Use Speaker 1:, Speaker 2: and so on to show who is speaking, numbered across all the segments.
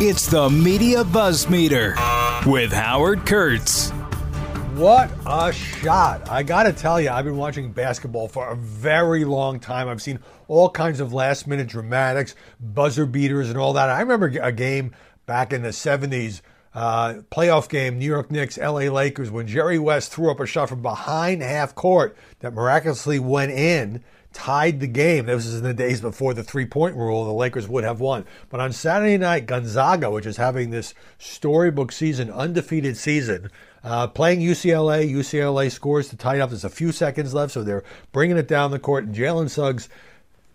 Speaker 1: It's the Media Buzz Meter with Howard Kurtz.
Speaker 2: What a shot. I got to tell you, I've been watching basketball for a very long time. I've seen all kinds of last minute dramatics, buzzer beaters, and all that. I remember a game back in the 70s, uh, playoff game, New York Knicks, LA Lakers, when Jerry West threw up a shot from behind half court that miraculously went in tied the game. This was in the days before the three point rule. The Lakers would have won. But on Saturday night, Gonzaga, which is having this storybook season, undefeated season, uh, playing UCLA. UCLA scores to tie it up. There's a few seconds left, so they're bringing it down the court. And Jalen Suggs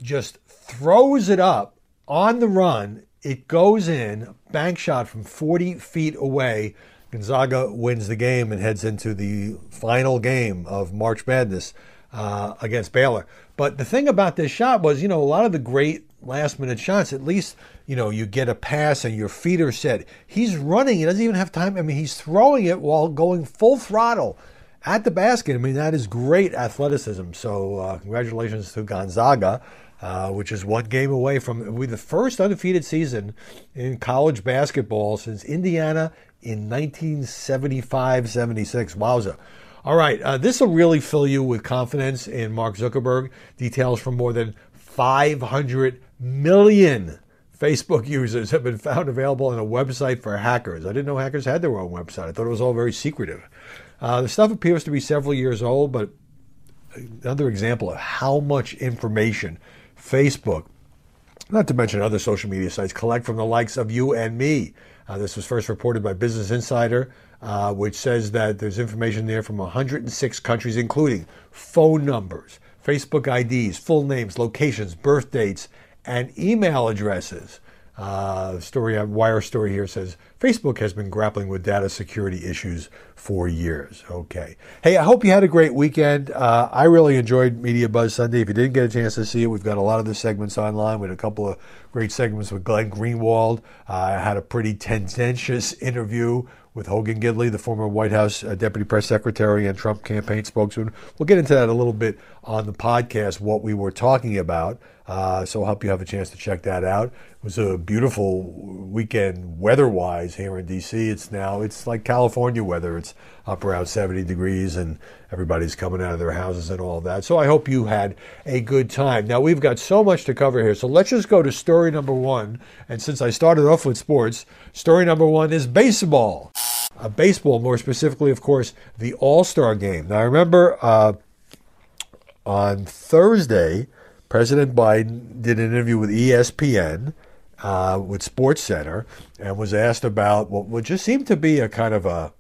Speaker 2: just throws it up on the run. It goes in, bank shot from 40 feet away. Gonzaga wins the game and heads into the final game of March Madness uh, against Baylor. But the thing about this shot was, you know, a lot of the great last minute shots, at least, you know, you get a pass and your feet are set. He's running, he doesn't even have time. I mean, he's throwing it while going full throttle at the basket. I mean, that is great athleticism. So, uh, congratulations to Gonzaga. Uh, which is one game away from the first undefeated season in college basketball since Indiana in 1975-76. Wowza. All right, uh, this will really fill you with confidence in Mark Zuckerberg. Details from more than 500 million Facebook users have been found available on a website for hackers. I didn't know hackers had their own website. I thought it was all very secretive. Uh, the stuff appears to be several years old, but another example of how much information Facebook, not to mention other social media sites, collect from the likes of you and me. Uh, this was first reported by Business Insider uh, which says that there's information there from 106 countries, including phone numbers, Facebook IDs, full names, locations, birth dates, and email addresses. Uh, story on Wire Story here says Facebook has been grappling with data security issues for years. Okay. Hey, I hope you had a great weekend. Uh, I really enjoyed Media Buzz Sunday. If you didn't get a chance to see it, we've got a lot of the segments online. We had a couple of great segments with Glenn Greenwald. Uh, I had a pretty tendentious interview with Hogan Gidley, the former White House uh, Deputy Press Secretary and Trump campaign spokesman. We'll get into that a little bit on the podcast, what we were talking about. Uh, so I hope you have a chance to check that out. It was a beautiful weekend weather-wise here in D.C. It's now it's like California weather. It's up around 70 degrees, and everybody's coming out of their houses and all that. So I hope you had a good time. Now we've got so much to cover here, so let's just go to story number one. And since I started off with sports, story number one is baseball. Uh, baseball, more specifically, of course, the All Star game. Now I remember uh, on Thursday President Biden did an interview with ESPN, uh, with Sports Center, and was asked about what would just seem to be a kind of a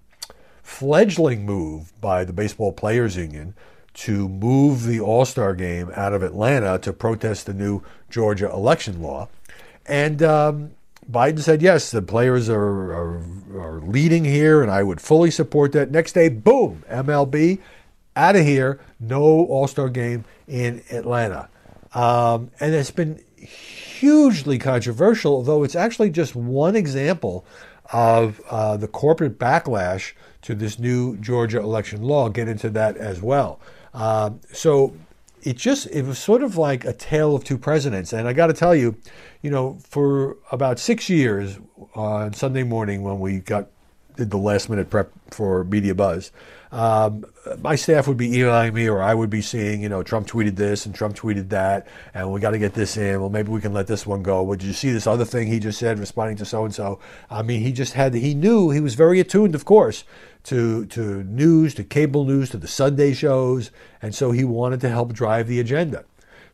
Speaker 2: fledgling move by the Baseball Players Union to move the All Star game out of Atlanta to protest the new Georgia election law. And um, Biden said, yes, the players are, are, are leading here, and I would fully support that. Next day, boom, MLB out of here, no All Star game in Atlanta. Um, and it's been hugely controversial, though it's actually just one example of uh, the corporate backlash to this new Georgia election law. I'll get into that as well. Um, so it just it was sort of like a tale of two presidents. And I got to tell you, you know, for about six years on Sunday morning when we got did the last minute prep for Media Buzz, um, my staff would be emailing me, or I would be seeing, you know, Trump tweeted this and Trump tweeted that, and we got to get this in. Well, maybe we can let this one go. Well, did you see this other thing he just said, responding to so and so? I mean, he just had, he knew he was very attuned, of course, to to news, to cable news, to the Sunday shows, and so he wanted to help drive the agenda.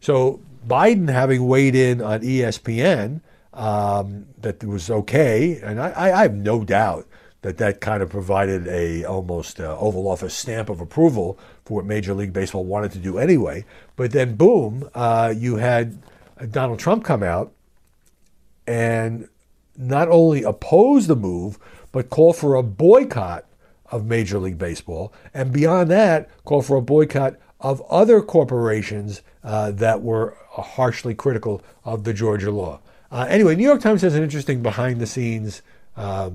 Speaker 2: So Biden, having weighed in on ESPN, um, that was okay, and I, I have no doubt that that kind of provided a almost uh, Oval Office stamp of approval for what Major League Baseball wanted to do anyway. But then, boom, uh, you had Donald Trump come out and not only oppose the move, but call for a boycott of Major League Baseball, and beyond that, call for a boycott of other corporations uh, that were harshly critical of the Georgia law. Uh, anyway, New York Times has an interesting behind the scenes uh,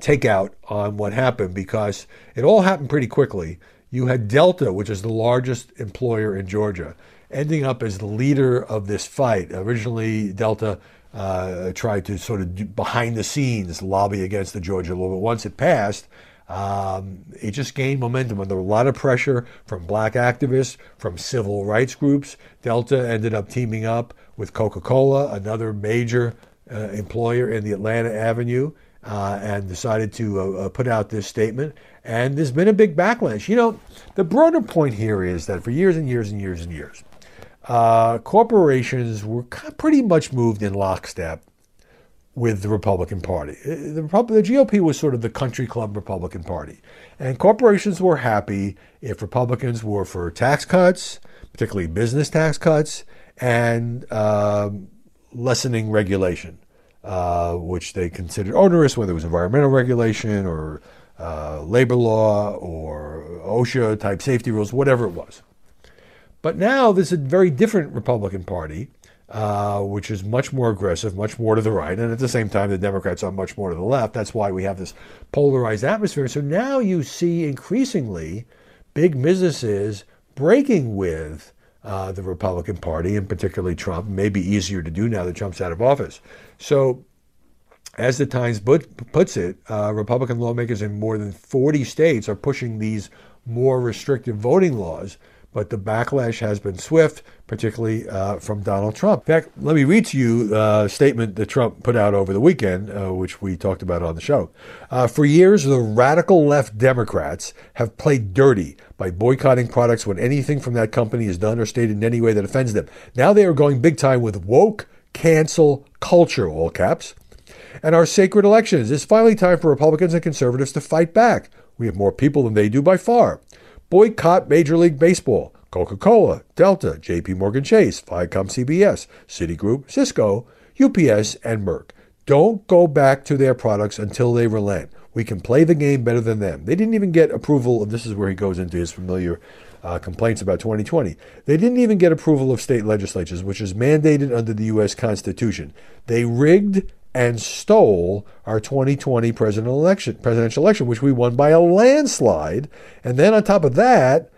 Speaker 2: takeout on what happened because it all happened pretty quickly. You had Delta, which is the largest employer in Georgia, ending up as the leader of this fight. Originally, Delta uh, tried to sort of behind the scenes lobby against the Georgia law. But once it passed, um, it just gained momentum. Was a lot of pressure from black activists, from civil rights groups. Delta ended up teaming up with Coca Cola, another major uh, employer in the Atlanta Avenue, uh, and decided to uh, uh, put out this statement. And there's been a big backlash. You know, the broader point here is that for years and years and years and years, uh, corporations were pretty much moved in lockstep with the Republican Party. Uh, the, the, GOP was sort of the country club Republican Party. And corporations were happy if Republicans were for tax cuts, particularly business tax cuts, and um, lessening regulation, uh, which they considered onerous, whether it was environmental regulation or uh, labor law or OSHA type safety rules, whatever it was. But now there's a very different Republican Party, uh, which is much more aggressive, much more to the right, and at the same time, the Democrats are much more to the left. That's why we have this polarized atmosphere. So now you see increasingly big businesses breaking with uh, the Republican Party, and particularly Trump. Maybe easier to do now that Trump's out of office. So as the Times puts it, uh, Republican lawmakers in more than 40 states are pushing these more restrictive voting laws but the backlash has been swift, particularly uh, from Donald Trump. In fact, let me read to you uh, a statement that Trump put out over the weekend, uh, which we talked about on the show. Uh, for years, the radical left Democrats have played dirty by boycotting products when anything from that company is done or stated in any way that offends them. Now they are going big time with woke, cancel culture, all caps. And our sacred elections. It's finally time for Republicans and conservatives to fight back. We have more people than they do by far boycott Major League Baseball, Coca Cola, Delta, JP Morgan Chase, Viacom CBS, Citigroup, Cisco, UPS, and Merck. Don't go back to their products until they relent. We can play the game better than them. They didn't even get approval of this is where he goes into his familiar uh, complaints about 2020. They didn't even get approval of state legislatures, which is mandated under the U.S. Constitution. They rigged and stole our 2020 presidential election, presidential election, which we won by a landslide. And then on top of that,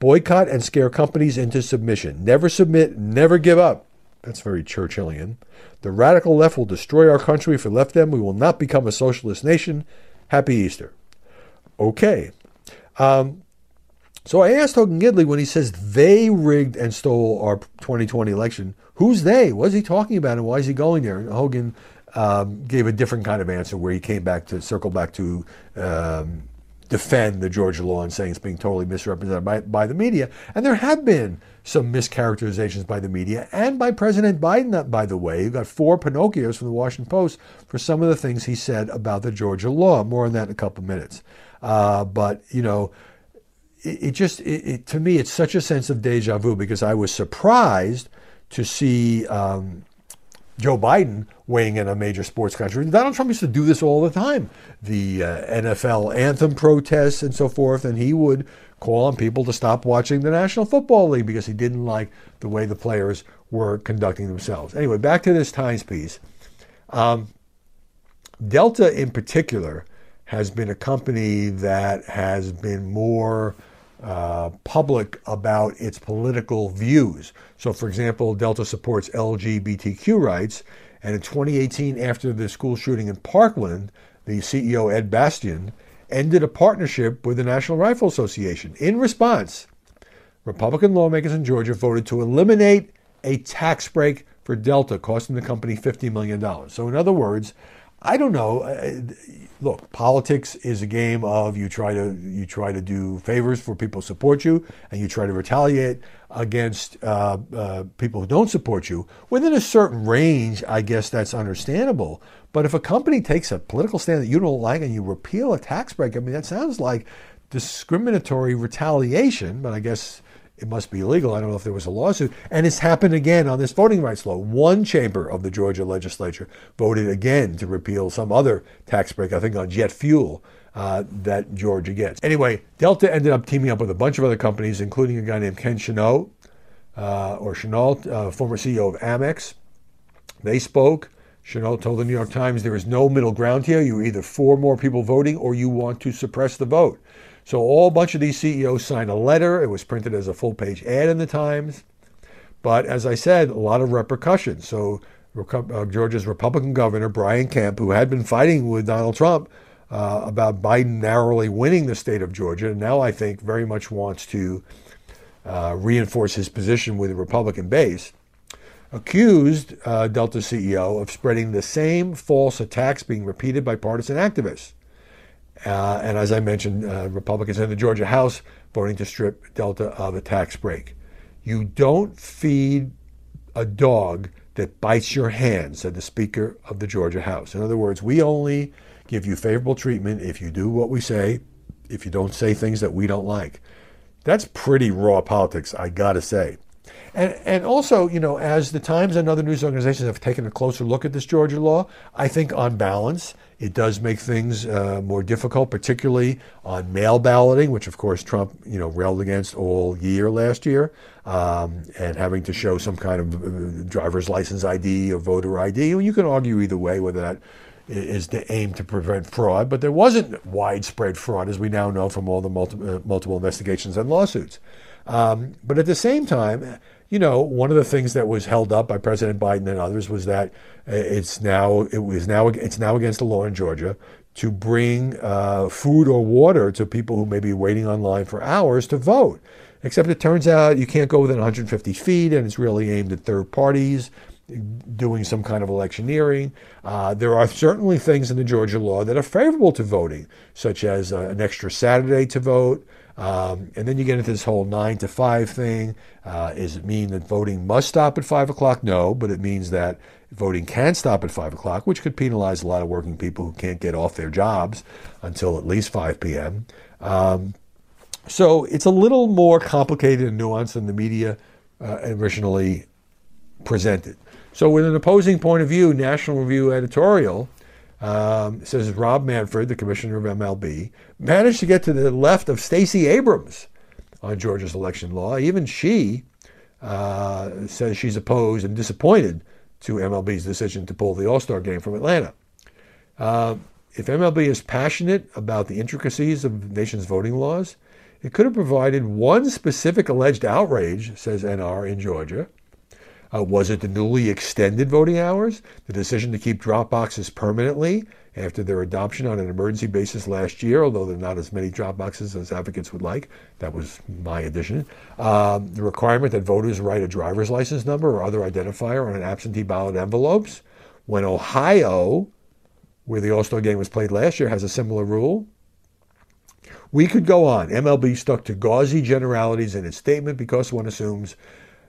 Speaker 2: boycott and scare companies into submission. Never submit, never give up. That's very Churchillian. The radical left will destroy our country if we left them. We will not become a socialist nation. Happy Easter. Okay. Um, so I asked Hogan Gidley when he says they rigged and stole our 2020 election, who's they? What is he talking about and why is he going there? And Hogan um, gave a different kind of answer where he came back to circle back to um, defend the Georgia law and saying it's being totally misrepresented by, by the media. And there have been some mischaracterizations by the media and by President Biden, by the way. You got four Pinocchios from the Washington Post for some of the things he said about the Georgia law. More on that in a couple of minutes. Uh, but, you know, it, it just, it, it, to me, it's such a sense of deja vu because I was surprised to see um, Joe Biden weighing in a major sports country. Donald Trump used to do this all the time. The uh, NFL anthem protests and so forth, and he would call on people to stop watching the National Football League because he didn't like the way the players were conducting themselves. Anyway, back to this Times piece. Um, Delta, in particular, has been a company that has been more uh, public about its political views. So, for example, Delta supports LGBTQ rights. And in 2018, after the school shooting in Parkland, the CEO, Ed Bastian, ended a partnership with the National Rifle Association. In response, Republican lawmakers in Georgia voted to eliminate a tax break for Delta, costing the company $50 million. So, in other words, I don't know. Look, politics is a game of you try to you try to do favors for people who support you, and you try to retaliate against uh, uh, people who don't support you within a certain range. I guess that's understandable. But if a company takes a political stand that you don't like and you repeal a tax break, I mean that sounds like discriminatory retaliation. But I guess it must be illegal. I don't know if there was a lawsuit. And it's happened again on this voting rights law. One chamber of the Georgia legislature voted again to repeal some other tax break, I think on jet fuel. Uh, that Georgia gets. Anyway, Delta ended up teaming up with a bunch of other companies, including a guy named Ken Chenault, uh, or Chenault, uh, former CEO of Amex. They spoke. Chenault told the New York Times there is no middle ground here. You're either for more people voting or you want to suppress the vote. So all bunch of these CEOs signed a letter. It was printed as a full page ad in the Times. But as I said, a lot of repercussions. So uh, Georgia's Republican governor, Brian Kemp, who had been fighting with Donald Trump uh, about Biden narrowly winning the state of Georgia, now I think very much wants to uh, reinforce his position with the Republican base, accused uh, Delta CEO of spreading the same false attacks being repeated by partisan activists. Uh, and as I mentioned, uh, Republicans in the Georgia House voting to strip Delta of a tax break. You don't feed a dog that bites your hand, said the Speaker of the Georgia House. In other words, we only give you favorable treatment if you do what we say, if you don't say things that we don't like. That's pretty raw politics, I gotta say. And, and also, you know, as the Times and other news organizations have taken a closer look at this Georgia law, I think on balance, it does make things uh, more difficult, particularly on mail balloting, which of course Trump, you know, railed against all year last year, um, and having to show some kind of uh, driver's license ID or voter ID. You can argue either way whether that is the aim to prevent fraud, but there wasn't widespread fraud, as we now know from all the multi- uh, multiple investigations and lawsuits. Um, but at the same time, you know, one of the things that was held up by President Biden and others was that uh, it's now it was now it's now against the law in Georgia to bring uh, food or water to people who may be waiting online for hours to vote. Except it turns out you can't go within 150 feet, and it's really aimed at third parties doing some kind of electioneering. Uh, there are certainly things in the Georgia law that are favorable to voting, such as uh, an extra Saturday to vote. Um, and then you get into this whole nine to five thing. Uh, does it mean that voting must stop at five o'clock? No, but it means that voting can stop at five o'clock, which could penalize a lot of working people who can't get off their jobs until at least 5 p.m. Um, so it's a little more complicated and nuanced than the media uh, originally presented. So, with an opposing point of view, National Review editorial um, says Rob Manfred, the commissioner of MLB, managed to get to the left of Stacey Abrams on Georgia's election law. Even she uh, says she's opposed and disappointed to MLB's decision to pull the All Star game from Atlanta. Uh, if MLB is passionate about the intricacies of the nation's voting laws, it could have provided one specific alleged outrage, says NR in Georgia, uh, was it the newly extended voting hours? The decision to keep drop boxes permanently after their adoption on an emergency basis last year, although there are not as many drop boxes as advocates would like. That was my addition. Um, the requirement that voters write a driver's license number or other identifier on an absentee ballot envelopes. When Ohio, where the All Star game was played last year, has a similar rule. We could go on. MLB stuck to gauzy generalities in its statement because one assumes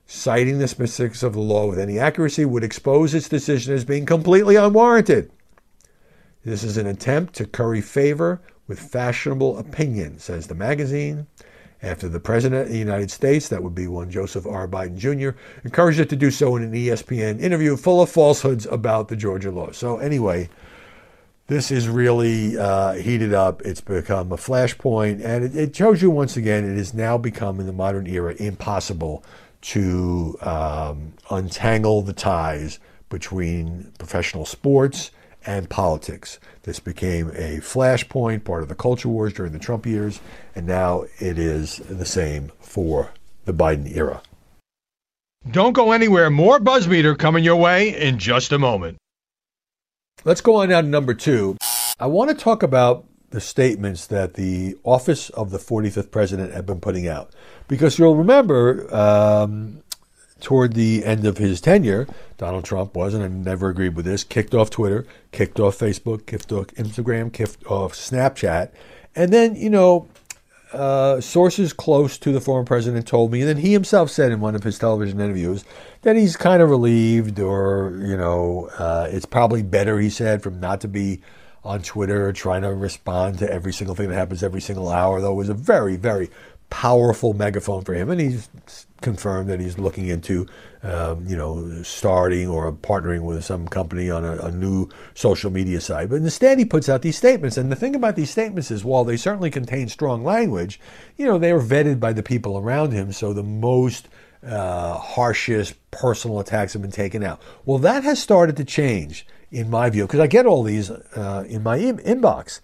Speaker 2: citing the specifics of the law with any accuracy would expose its decision as being completely unwarranted. This is an attempt to curry favor with fashionable opinion, says the magazine. After the President of the United States, that would be one Joseph R. Biden Jr., encouraged it to do so in an ESPN interview full of falsehoods about the Georgia law. So, anyway, this is really uh, heated up. It's become a flashpoint, and it, it shows you once again it has now become, in the modern era, impossible to um, untangle the ties between professional sports and politics. This became a flashpoint, part of the culture wars during the Trump years, and now it is the same for the Biden era.
Speaker 1: Don't go anywhere. More Buzzmeter coming your way in just a moment.
Speaker 2: Let's go on now to number two. I want to talk about the statements that the office of the 45th president had been putting out. Because you'll remember, um, toward the end of his tenure, Donald Trump wasn't and never agreed with this, kicked off Twitter, kicked off Facebook, kicked off Instagram, kicked off Snapchat. And then, you know, uh, sources close to the former president told me, and then he himself said in one of his television interviews, that he's kind of relieved, or, you know, uh, it's probably better, he said, from not to be on Twitter trying to respond to every single thing that happens every single hour, though was a very, very powerful megaphone for him. And he's confirmed that he's looking into, um, you know, starting or partnering with some company on a, a, new social media site. But instead, he puts out these statements. And the thing about these statements is, while they certainly contain strong language, you know, they are vetted by the people around him. So the most uh, harshest personal attacks have been taken out. Well, that has started to change in my view, because I get all these uh, in my in- inbox,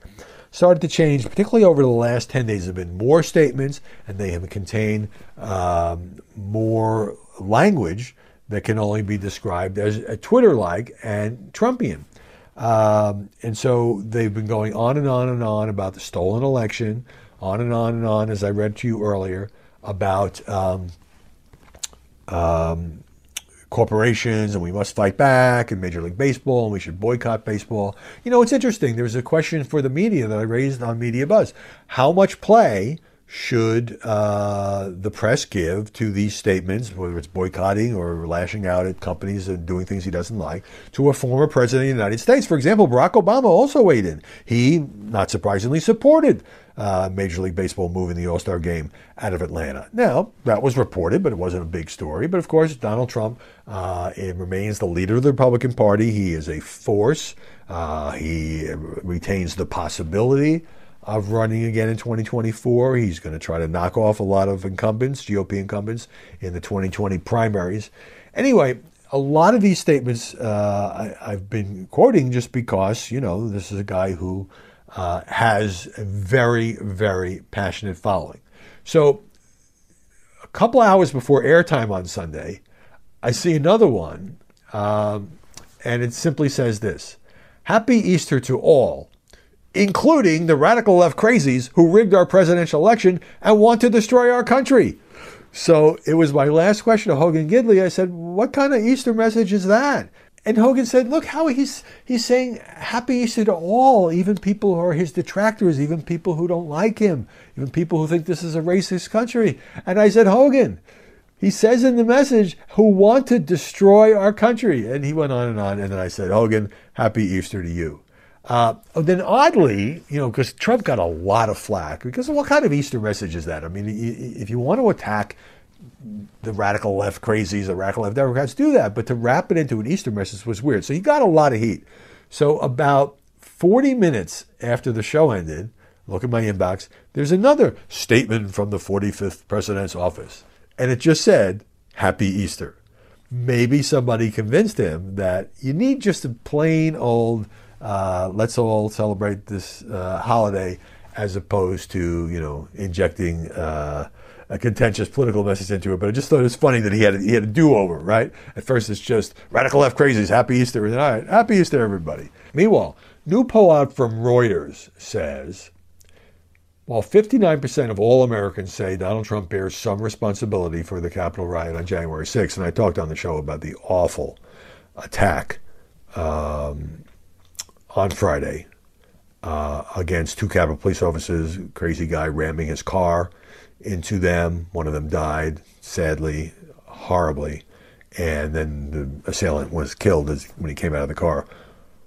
Speaker 2: started to change, particularly over the last 10 days. There have been more statements, and they have contained um, more language that can only be described as a Twitter-like and Trumpian. Um, and so they've been going on and on and on about the stolen election, on and on and on, as I read to you earlier, about um, um, corporations and we must fight back and Major League Baseball and we should boycott baseball. You know, it's interesting. There's a question for the media that I raised on Media Buzz. How much play should uh, the press give to these statements, whether it's boycotting or lashing out at companies and doing things he doesn't like, to a former president of the United States? For example, Barack Obama also weighed in. He, not surprisingly, supported uh, Major League Baseball moving the All Star game out of Atlanta. Now, that was reported, but it wasn't a big story. But of course, Donald Trump uh, remains the leader of the Republican Party. He is a force, uh, he retains the possibility of running again in 2024. He's going to try to knock off a lot of incumbents, GOP incumbents, in the 2020 primaries. Anyway, a lot of these statements uh, I, have been quoting just because, you know, this is a guy who uh, has a very, very passionate following. So, a couple hours before airtime on Sunday, I see another one, um, and it simply says this Happy Easter to all including the radical left crazies who rigged our presidential election and want to destroy our country. So it was my last question to Hogan Gidley. I said, What kind of Easter message is that? And Hogan said, Look how he's he's saying happy Easter to all, even people who are his detractors, even people who don't like him, even people who think this is a racist country. And I said, Hogan, he says in the message, who want to destroy our country. And he went on and on. And then I said, Hogan, happy Easter to you. Uh, then oddly, you know, because Trump got a lot of flack because what kind of Easter message is that? I mean, if you want to attack the radical left crazies, the radical left Democrats, do that. But to wrap it into an Easter message was weird. So he got a lot of heat. So about 40 minutes after the show ended, look at my inbox, there's another statement from the 45th president's office. And it just said, Happy Easter. Maybe somebody convinced him that you need just a plain old uh, let's all celebrate this uh, holiday as opposed to you know injecting uh, a contentious political message into it. But I just thought it was funny that he had a, he had a do over. Right at first, it's just radical left crazies, happy Easter, and all right, happy Easter, everybody. Meanwhile, new poll out from Reuters says. While 59% of all Americans say Donald Trump bears some responsibility for the Capitol riot on January 6th, and I talked on the show about the awful attack um, on Friday uh, against two Capitol police officers. Crazy guy ramming his car into them. One of them died, sadly, horribly. And then the assailant was killed as, when he came out of the car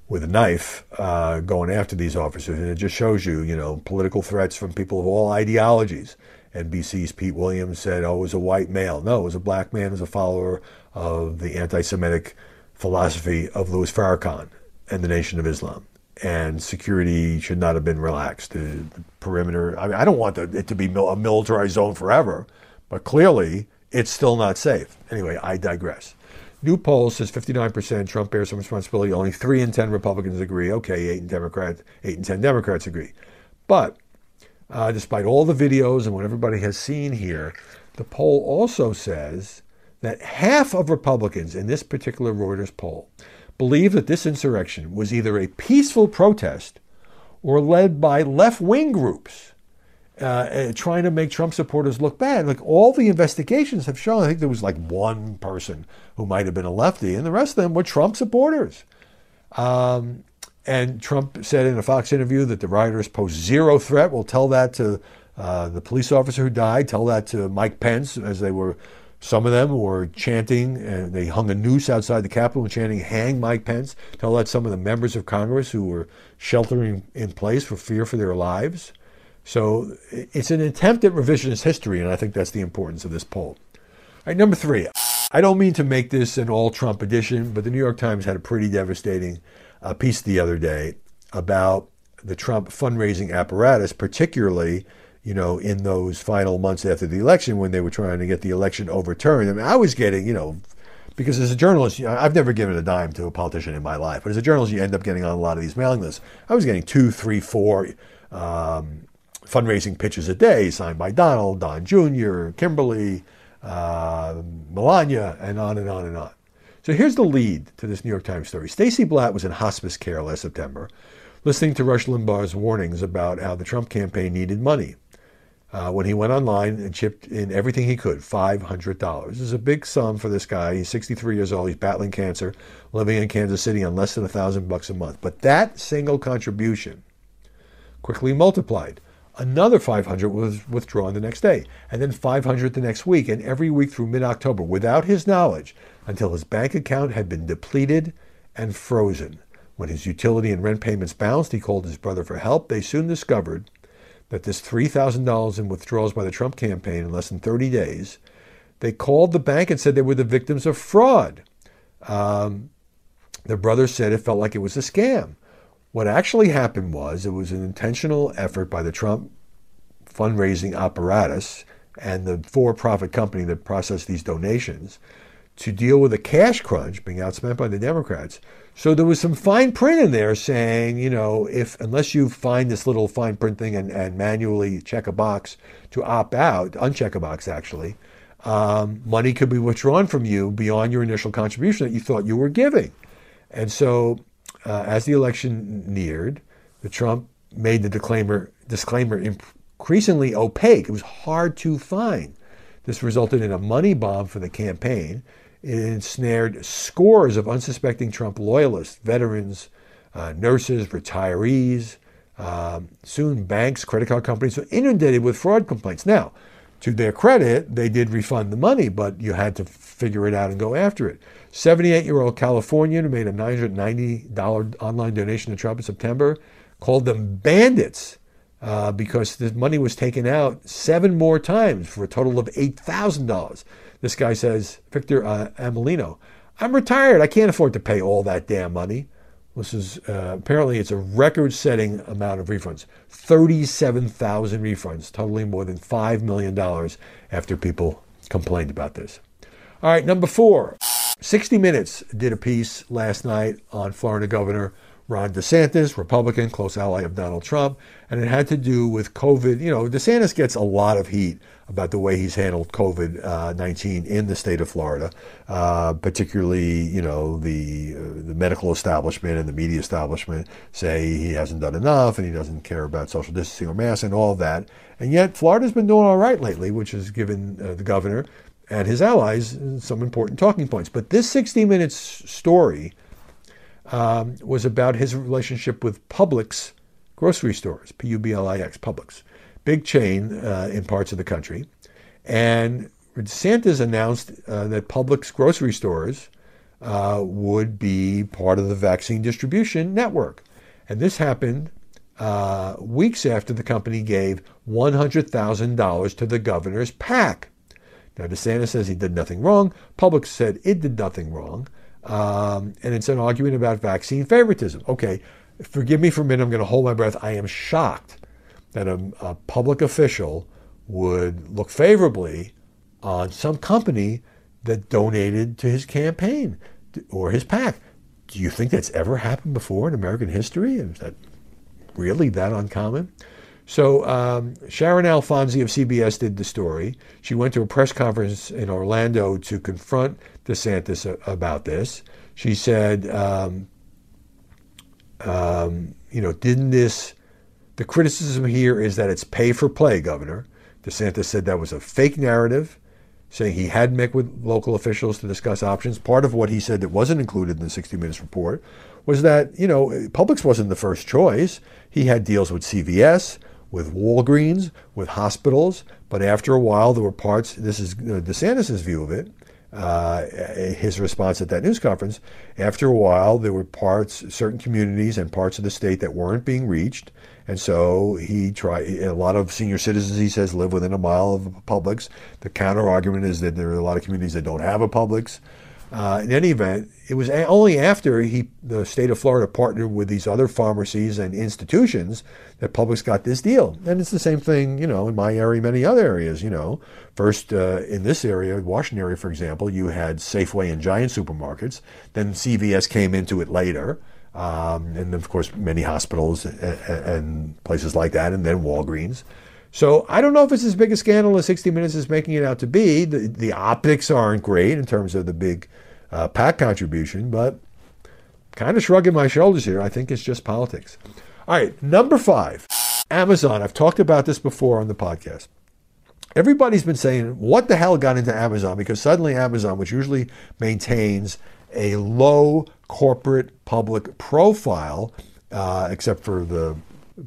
Speaker 2: with a knife uh, going after these officers. And it just shows you, you know, political threats from people of all ideologies. NBC's Pete Williams said, oh, it was a white male. No, it was a black man as a follower of the anti Semitic philosophy of Louis Farrakhan and the Nation of Islam. And security should not have been relaxed. The, the perimeter, I mean, I don't want the, it to be a militarized zone forever, but clearly it's still not safe. Anyway, I digress. New poll says 59% Trump bears some responsibility. Only 3 in 10 Republicans agree. Okay, 8 in Democrats, 8 in 10 Democrats agree. But uh, despite all the videos and what everybody has seen here, the poll also says that half of Republicans in this particular Reuters poll believe that this insurrection was either a peaceful protest or led by left wing groups uh, uh, trying to make Trump supporters look bad. Like all the investigations have shown, I think there was like one person who might have been a lefty, and the rest of them were Trump supporters. Um, and Trump said in a Fox interview that the rioters pose zero threat. We'll tell that to uh, the police officer who died, tell that to Mike Pence as they were some of them were chanting, and they hung a noose outside the Capitol and chanting, Hang Mike Pence. Tell that some of the members of Congress who were sheltering in place for fear for their lives. So it's an attempt at revisionist history, and I think that's the importance of this poll. All right, number three. I don't mean to make this an all Trump edition, but the New York Times had a pretty devastating uh, piece the other day about the Trump fundraising apparatus, particularly you know, in those final months after the election when they were trying to get the election overturned. I mean, I was getting, you know, because as a journalist, I've never given a dime to a politician in my life, but as a journalist, you end up getting on a lot of these mailing lists. I was getting two, three, four um, fundraising pitches a day signed by Donald, Don Jr., Kimberly, uh, Melania, and on and on and on. So here's the lead to this New York Times story. Stacy Blatt was in hospice care last September, listening to Rush Limbaugh's warnings about how the Trump campaign needed money. Uh, when he went online and chipped in everything he could, $500. This is a big sum for this guy. He's 63 years old. He's battling cancer, living in Kansas City on less than a thousand bucks a month. But that single contribution quickly multiplied. Another 500 was withdrawn the next day, and then 500 the next week, and every week through mid October without his knowledge until his bank account had been depleted and frozen. When his utility and rent payments bounced, he called his brother for help. They soon discovered that this $3,000 in withdrawals by the Trump campaign in less than 30 days, they called the bank and said they were the victims of fraud. Um, the brother said it felt like it was a scam. What actually happened was it was an intentional effort by the Trump fundraising apparatus and the for profit company that processed these donations to deal with a cash crunch being outspent by the Democrats. So there was some fine print in there saying, you know, if unless you find this little fine print thing and, and manually check a box to opt out, uncheck a box actually, um, money could be withdrawn from you beyond your initial contribution that you thought you were giving. And so uh, as the election neared, the Trump made the disclaimer, disclaimer increasingly opaque. It was hard to find. This resulted in a money bomb for the campaign. It ensnared scores of unsuspecting Trump loyalists, veterans, uh, nurses, retirees, um, soon banks, credit card companies were inundated with fraud complaints. Now, to their credit, they did refund the money, but you had to figure it out and go after it. 78 year old Californian who made a $990 online donation to Trump in September called them bandits uh, because the money was taken out seven more times for a total of $8,000. This guy says, Victor uh, Amelino, I'm retired. I can't afford to pay all that damn money. This is uh, apparently it's a record-setting amount of refunds, 37,000 refunds, totaling more than five million dollars. After people complained about this. All right, number four. 60 Minutes did a piece last night on Florida Governor Ron DeSantis, Republican, close ally of Donald Trump, and it had to do with COVID. You know, DeSantis gets a lot of heat about the way he's handled COVID uh, 19 in the state of Florida, uh, particularly, you know, the, uh, the medical establishment and the media establishment say he hasn't done enough and he doesn't care about social distancing or masks and all that. And yet, Florida's been doing all right lately, which has given uh, the governor and his allies some important talking points. But this 60 Minutes story um, was about his relationship with Publix grocery stores, P U B L I X, Publix, big chain uh, in parts of the country. And DeSantis announced uh, that Publix grocery stores uh, would be part of the vaccine distribution network. And this happened uh, weeks after the company gave $100,000 to the governor's PAC. Now, DeSantis says he did nothing wrong. Publix said it did nothing wrong. Um, and it's an argument about vaccine favoritism. Okay, forgive me for a minute, I'm going to hold my breath. I am shocked that a, a public official would look favorably on some company that donated to his campaign or his PAC. Do you think that's ever happened before in American history? Is that really that uncommon? So um, Sharyn Alfonsi of CBS did the story. She went to a press conference in Orlando to confront DeSantis about this. She said, um, um, you know, didn't this, the criticism here is that it's pay for play, Governor. DeSantis said that was a fake narrative, saying he had met with local officials to discuss options. Part of what he said that wasn't included in the 60 Minutes report was that, you know, Publix wasn't the first choice. He had deals with CVS, with Walgreens, with hospitals, but after a while there were parts, this is DeSantis' view of it, uh, his response at that news conference. After a while, there were parts, certain communities and parts of the state that weren't being reached. And so he tried, a lot of senior citizens, he says, live within a mile of Publix. The counter argument is that there are a lot of communities that don't have a Publix. Uh, in any event, it was only after he, the state of Florida partnered with these other pharmacies and institutions that Publix got this deal. And it's the same thing, you know, in my area, many other areas. You know, first uh, in this area, Washington area, for example, you had Safeway and Giant supermarkets. Then CVS came into it later. Um, and of course, many hospitals and, and places like that, and then Walgreens. So I don't know if it's as big a scandal as 60 Minutes is making it out to be. The, the optics aren't great in terms of the big uh, PAC contribution, but kind of shrugging my shoulders here. I think it's just politics. All right, number five, Amazon. I've talked about this before on the podcast. Everybody's been saying, what the hell got into Amazon? Because suddenly Amazon, which usually maintains a low corporate public profile, uh, except for the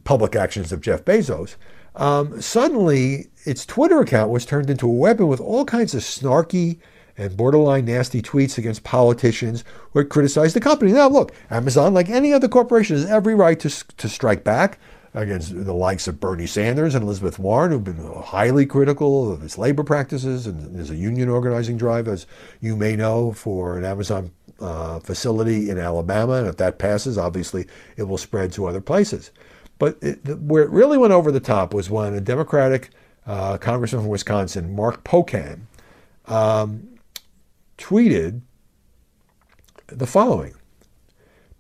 Speaker 2: public actions of Jeff Bezos, um, suddenly its Twitter account was turned into a weapon with all kinds of snarky and borderline nasty tweets against politicians who had criticized the company. Now, look, Amazon, like any other corporation, has every right to, to strike back against the likes of Bernie Sanders and Elizabeth Warren, who've been highly critical of its labor practices. And there's a union organizing drive, as you may know, for an Amazon uh, facility in Alabama. And if that passes, obviously it will spread to other places. But it, where it really went over the top was when a Democratic uh, congressman from Wisconsin, Mark Pocan, um, tweeted the following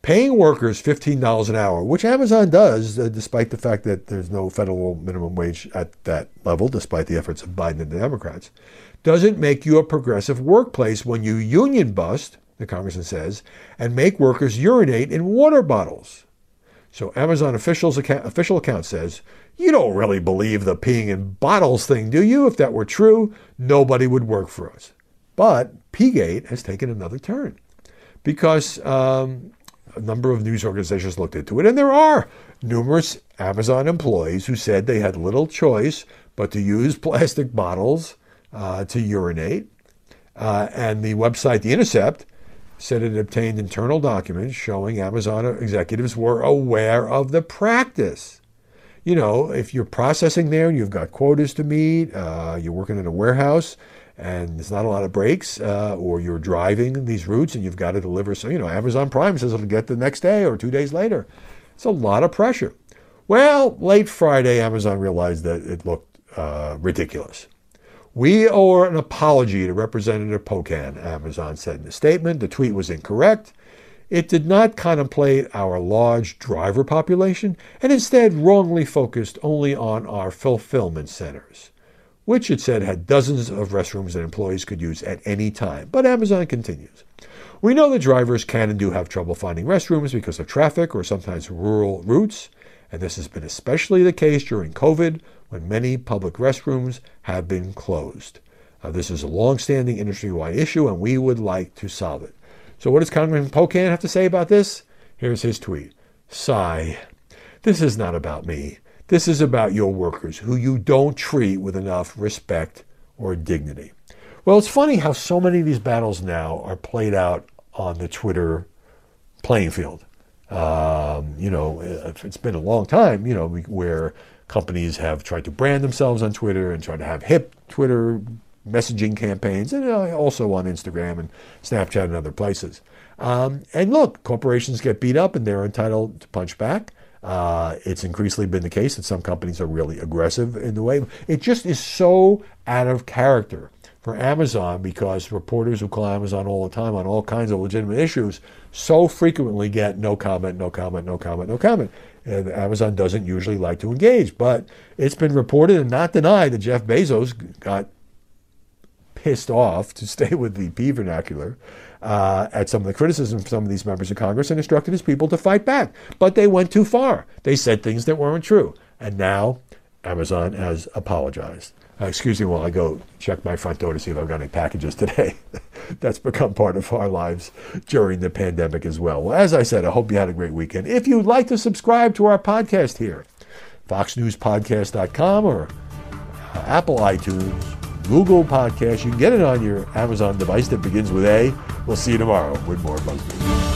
Speaker 2: paying workers $15 an hour, which Amazon does, uh, despite the fact that there's no federal minimum wage at that level, despite the efforts of Biden and the Democrats, doesn't make you a progressive workplace when you union bust, the congressman says, and make workers urinate in water bottles. So Amazon officials account, official account says, you don't really believe the peeing in bottles thing, do you? If that were true, nobody would work for us. But P-gate has taken another turn because um, a number of news organizations looked into it, and there are numerous Amazon employees who said they had little choice but to use plastic bottles uh, to urinate. Uh, and the website The Intercept said it obtained internal documents showing Amazon executives were aware of the practice. You know, if you're processing there and you've got quotas to meet, uh, you're working in a warehouse and there's not a lot of breaks, uh, or you're driving these routes and you've got to deliver. So, you know, Amazon Prime says it'll get the next day or two days later. It's a lot of pressure. Well, late Friday, Amazon realized that it looked uh, ridiculous. We owe an apology to Representative Pocan, Amazon said in a statement. The tweet was incorrect. It did not contemplate our large driver population and instead wrongly focused only on our fulfillment centers, which it said had dozens of restrooms that employees could use at any time. But Amazon continues. We know that drivers can and do have trouble finding restrooms because of traffic or sometimes rural routes, and this has been especially the case during COVID when many public restrooms have been closed. Uh, this is a long-standing industry-wide issue, and we would like to solve it. So what does Congressman Pocan have to say about this? Here's his tweet. Sigh. This is not about me. This is about your workers, who you don't treat with enough respect or dignity. Well, it's funny how so many of these battles now are played out on the Twitter playing field. Um, you know, it's been a long time, you know, where companies have tried to brand themselves on Twitter and try to have hip Twitter messaging campaigns, and uh, also on Instagram and Snapchat and other places. Um, and look, corporations get beat up and they're entitled to punch back. Uh, it's increasingly been the case that some companies are really aggressive in the way. It just is so out of character for Amazon because reporters who call Amazon all the time on all kinds of legitimate issues so frequently get no comment, no comment, no comment, no comment. And Amazon doesn't usually like to engage. But it's been reported and not denied that Jeff Bezos got pissed off, to stay with the P vernacular, uh, at some of the criticism from some of these members of Congress and instructed his people to fight back. But they went too far. They said things that weren't true. And now Amazon has apologized. Uh, excuse me while I go check my front door to see if I've got any packages today. That's become part of our lives during the pandemic as well. Well, as I said, I hope you had a great weekend. If you'd like to subscribe to our podcast here, foxnewspodcast.com or uh, Apple iTunes, Google Podcast, you can get it on your Amazon device that begins with A. We'll see you tomorrow with more BuzzFeed.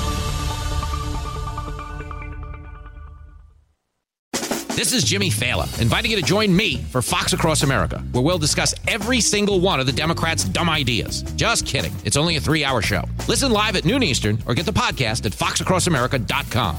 Speaker 3: This is Jimmy Failla, inviting you to join me for Fox Across America, where we'll discuss every single one of the Democrats' dumb ideas. Just kidding. It's only a three hour show. Listen live at noon Eastern or get the podcast at foxacrossamerica.com.